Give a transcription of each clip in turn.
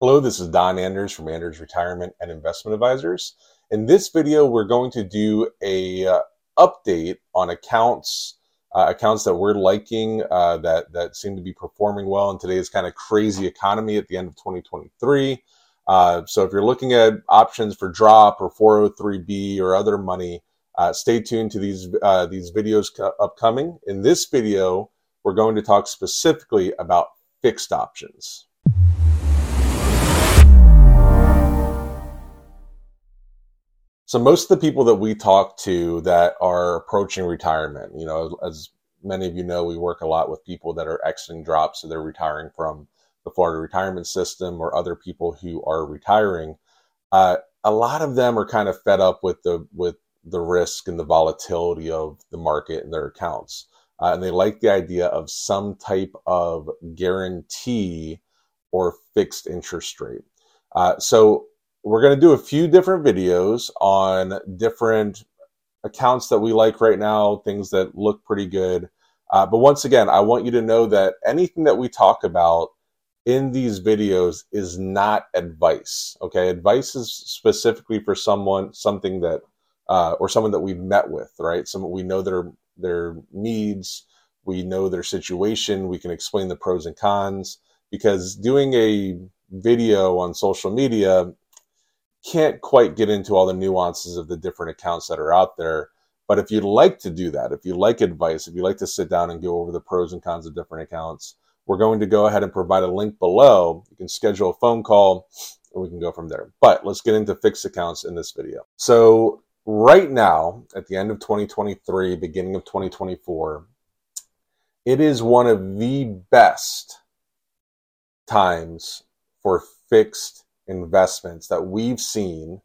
Hello, this is Don Anders from Anders Retirement and Investment Advisors. In this video, we're going to do a uh, update on accounts uh, accounts that we're liking uh, that that seem to be performing well in today's kind of crazy economy at the end of 2023. Uh, so if you're looking at options for drop or 403b or other money, uh, stay tuned to these uh, these videos upcoming. In this video, we're going to talk specifically about fixed options. So most of the people that we talk to that are approaching retirement, you know, as many of you know, we work a lot with people that are exiting drops, so they're retiring from the Florida retirement system or other people who are retiring. Uh, a lot of them are kind of fed up with the with the risk and the volatility of the market and their accounts, uh, and they like the idea of some type of guarantee or fixed interest rate. Uh, so we're going to do a few different videos on different accounts that we like right now, things that look pretty good. Uh, but once again, I want you to know that anything that we talk about in these videos is not advice. Okay, advice is specifically for someone, something that, uh, or someone that we've met with, right? Someone we know their their needs, we know their situation, we can explain the pros and cons. Because doing a video on social media can't quite get into all the nuances of the different accounts that are out there. But if you'd like to do that, if you like advice, if you like to sit down and go over the pros and cons of different accounts, we're going to go ahead and provide a link below. You can schedule a phone call and we can go from there. But let's get into fixed accounts in this video. So, right now, at the end of 2023, beginning of 2024, it is one of the best times for fixed investments that we've seen.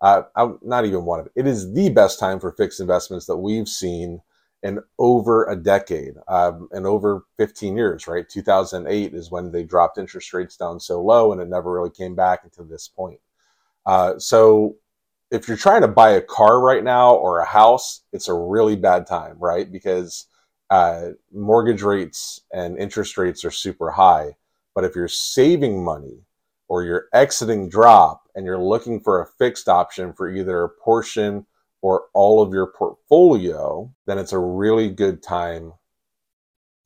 Uh, not even one of it. It is the best time for fixed investments that we've seen in over a decade, um, in over 15 years, right? 2008 is when they dropped interest rates down so low and it never really came back until this point. Uh, so if you're trying to buy a car right now or a house, it's a really bad time, right? Because uh, mortgage rates and interest rates are super high. But if you're saving money or you're exiting drop and you're looking for a fixed option for either a portion or all of your portfolio, then it's a really good time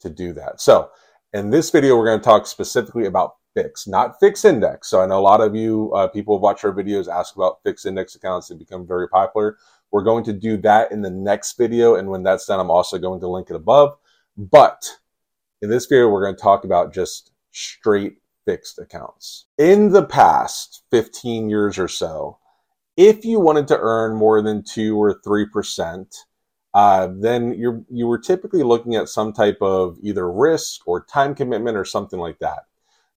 to do that. So, in this video, we're going to talk specifically about fix, not fix index. So, I know a lot of you uh, people watch our videos ask about fixed index accounts They become very popular. We're going to do that in the next video. And when that's done, I'm also going to link it above. But in this video, we're going to talk about just straight fixed accounts. In the past 15 years or so, if you wanted to earn more than two or three percent, uh, then you you were typically looking at some type of either risk or time commitment or something like that.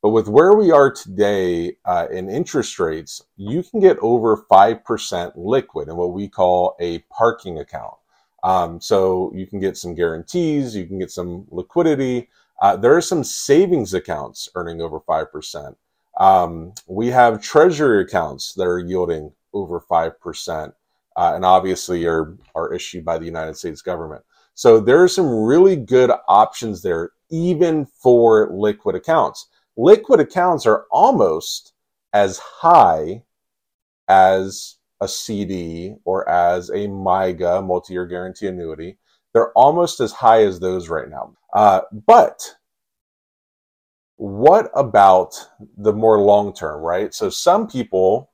But with where we are today uh, in interest rates, you can get over five percent liquid in what we call a parking account. Um, so you can get some guarantees, you can get some liquidity. Uh, there are some savings accounts earning over 5%. Um, we have treasury accounts that are yielding over 5%, uh, and obviously are, are issued by the United States government. So there are some really good options there, even for liquid accounts. Liquid accounts are almost as high as a CD or as a MYGA, multi year guarantee annuity. They're almost as high as those right now. Uh, but what about the more long term, right? So some people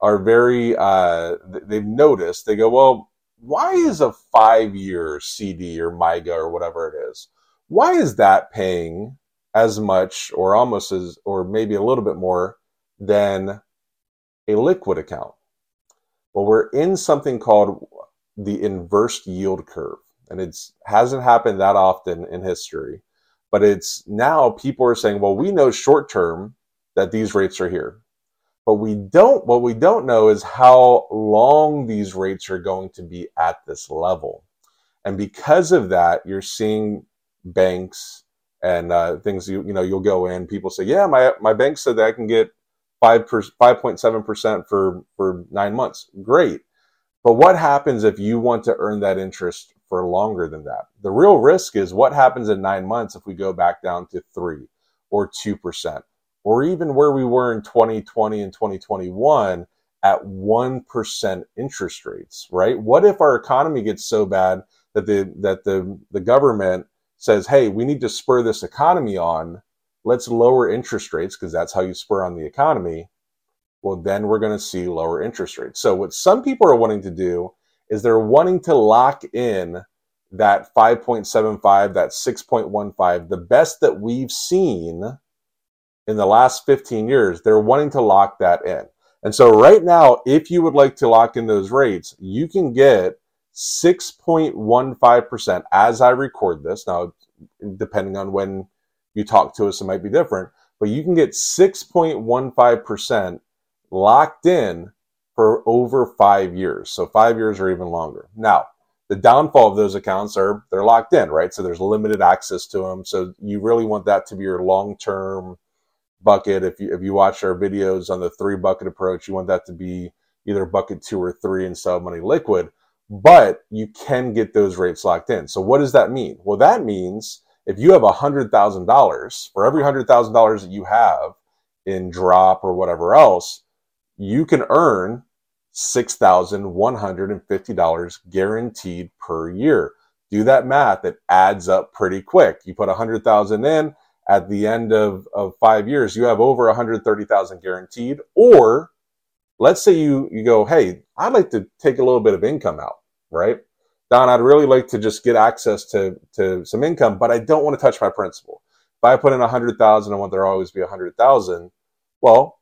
are very, uh, they've noticed, they go, well, why is a five year CD or MYGA or whatever it is? Why is that paying as much or almost as, or maybe a little bit more than a liquid account? Well, we're in something called the inverse yield curve and it hasn't happened that often in history. But it's now people are saying, well, we know short term that these rates are here. But we don't, what we don't know is how long these rates are going to be at this level. And because of that, you're seeing banks and uh, things you, you know, you'll go in, people say, yeah, my, my bank said that I can get 5 5.7% for, for nine months. Great. But what happens if you want to earn that interest for longer than that. The real risk is what happens in nine months if we go back down to three or 2% or even where we were in 2020 and 2021 at 1% interest rates, right? What if our economy gets so bad that the that the the government says, "Hey, we need to spur this economy on. Let's lower interest rates because that's how you spur on the economy." Well, then we're going to see lower interest rates. So what some people are wanting to do is they're wanting to lock in that 5.75, that 6.15, the best that we've seen in the last 15 years. They're wanting to lock that in. And so right now, if you would like to lock in those rates, you can get 6.15% as I record this. Now, depending on when you talk to us, it might be different, but you can get 6.15% locked in for over five years. So five years or even longer. Now, the downfall of those accounts are they're locked in, right? So there's limited access to them. So you really want that to be your long-term bucket. If you if you watch our videos on the three bucket approach, you want that to be either bucket two or three and sell money liquid but you can get those rates locked in. So what does that mean? Well, that means if you have a $100,000, for every $100,000 that you have in drop or whatever else, you can earn $6,150 guaranteed per year. Do that math, it adds up pretty quick. You put 100,000 in, at the end of, of five years, you have over 130,000 guaranteed, or let's say you you go, hey, I'd like to take a little bit of income out, right? Don, I'd really like to just get access to to some income, but I don't want to touch my principal. If I put in a hundred thousand, I want there to always be a hundred thousand. Well,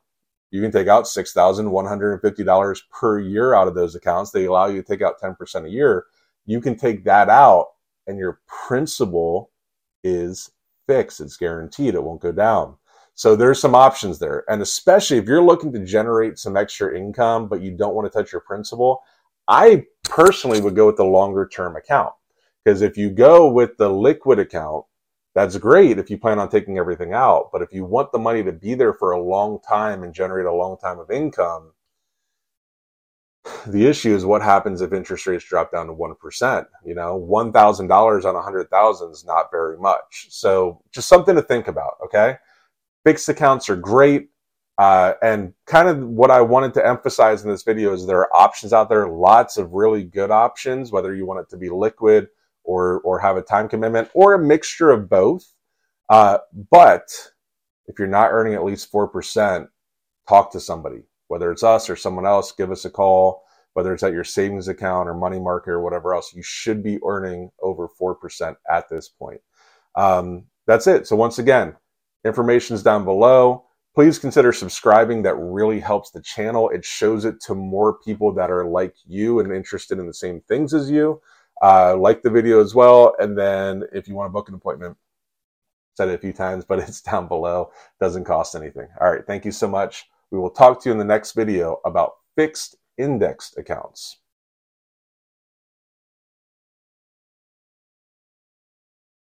you can take out six thousand one hundred and fifty dollars per year out of those accounts. They allow you to take out ten percent a year. You can take that out, and your principal is fixed. It's guaranteed. It won't go down. So there's some options there. And especially if you're looking to generate some extra income, but you don't want to touch your principal, I personally would go with the longer term account. Because if you go with the liquid account, that's great if you plan on taking everything out. But if you want the money to be there for a long time and generate a long time of income, the issue is what happens if interest rates drop down to 1%. You know, $1,000 on 100,000 is not very much. So just something to think about, okay? Fixed accounts are great. Uh, and kind of what I wanted to emphasize in this video is there are options out there, lots of really good options, whether you want it to be liquid or, or have a time commitment or a mixture of both. Uh, but if you're not earning at least 4%, talk to somebody, whether it's us or someone else, give us a call, whether it's at your savings account or money market or whatever else, you should be earning over 4% at this point. Um, that's it. So once again, Information is down below. Please consider subscribing. That really helps the channel. It shows it to more people that are like you and interested in the same things as you. Uh, like the video as well. And then if you want to book an appointment, said it a few times, but it's down below. Doesn't cost anything. All right. Thank you so much. We will talk to you in the next video about fixed indexed accounts.